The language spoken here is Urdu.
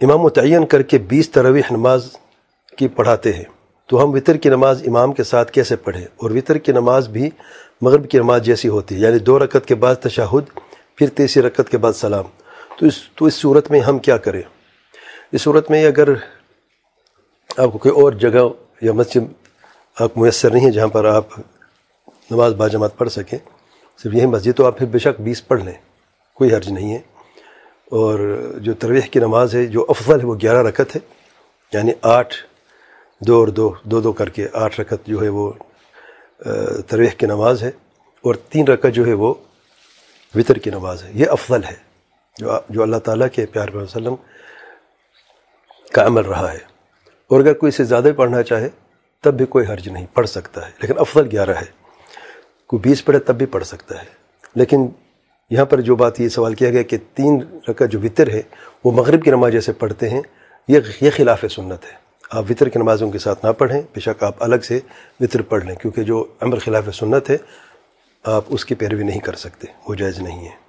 امام متعین کر کے بیس تراویح نماز کی پڑھاتے ہیں۔ تو ہم وطر کی نماز امام کے ساتھ کیسے پڑھیں؟ اور وطر کی نماز بھی مغرب کی نماز جیسی ہوتی ہے یعنی دو رکعت کے بعد تشہد، پھر تیسری رکعت کے بعد سلام۔ تو اس تو اس صورت میں ہم کیا کریں؟ اس صورت میں اگر آپ کو کوئی اور جگہ یا مسجد آپ میسر نہیں ہے جہاں پر آپ نماز باجماعت پڑھ سکیں، صرف یہی مسجد، تو آپ پھر بے شک بیس پڑھ لیں، کوئی حرج نہیں ہے۔ اور جو ترویح کی نماز ہے، جو افضل ہے، وہ گیارہ رکعت ہے۔ یعنی آٹھ، دو اور دو دو دو کر کے آٹھ رکعت جو ہے وہ ترویح کی نماز ہے۔ اور تین رکعت جو ہے وہ وطر کی نماز ہے۔ یہ افضل ہے۔ جو جو اللہ تعالیٰ کے پیار وسلم کا عمل رہا ہے۔ اور اگر کوئی اسے زیادہ پڑھنا چاہے، تب بھی کوئی حرج نہیں، پڑھ سکتا ہے۔ لیکن افضل گیارہ ہے۔ کوئی بیس پڑھے، تب بھی پڑھ سکتا ہے۔ لیکن یہاں پر جو بات یہ سوال کیا گیا کہ تین رکعت جو وطر ہے، وہ مغرب کی نماز جیسے پڑھتے ہیں، یہ یہ خلاف سنت ہے۔ آپ وطر کی نمازوں کے ساتھ نہ پڑھیں، بے شک آپ الگ سے وطر پڑھ لیں، کیونکہ جو عمر خلاف سنت ہے، آپ اس کی پیروی نہیں کر سکتے، وہ جائز نہیں ہے۔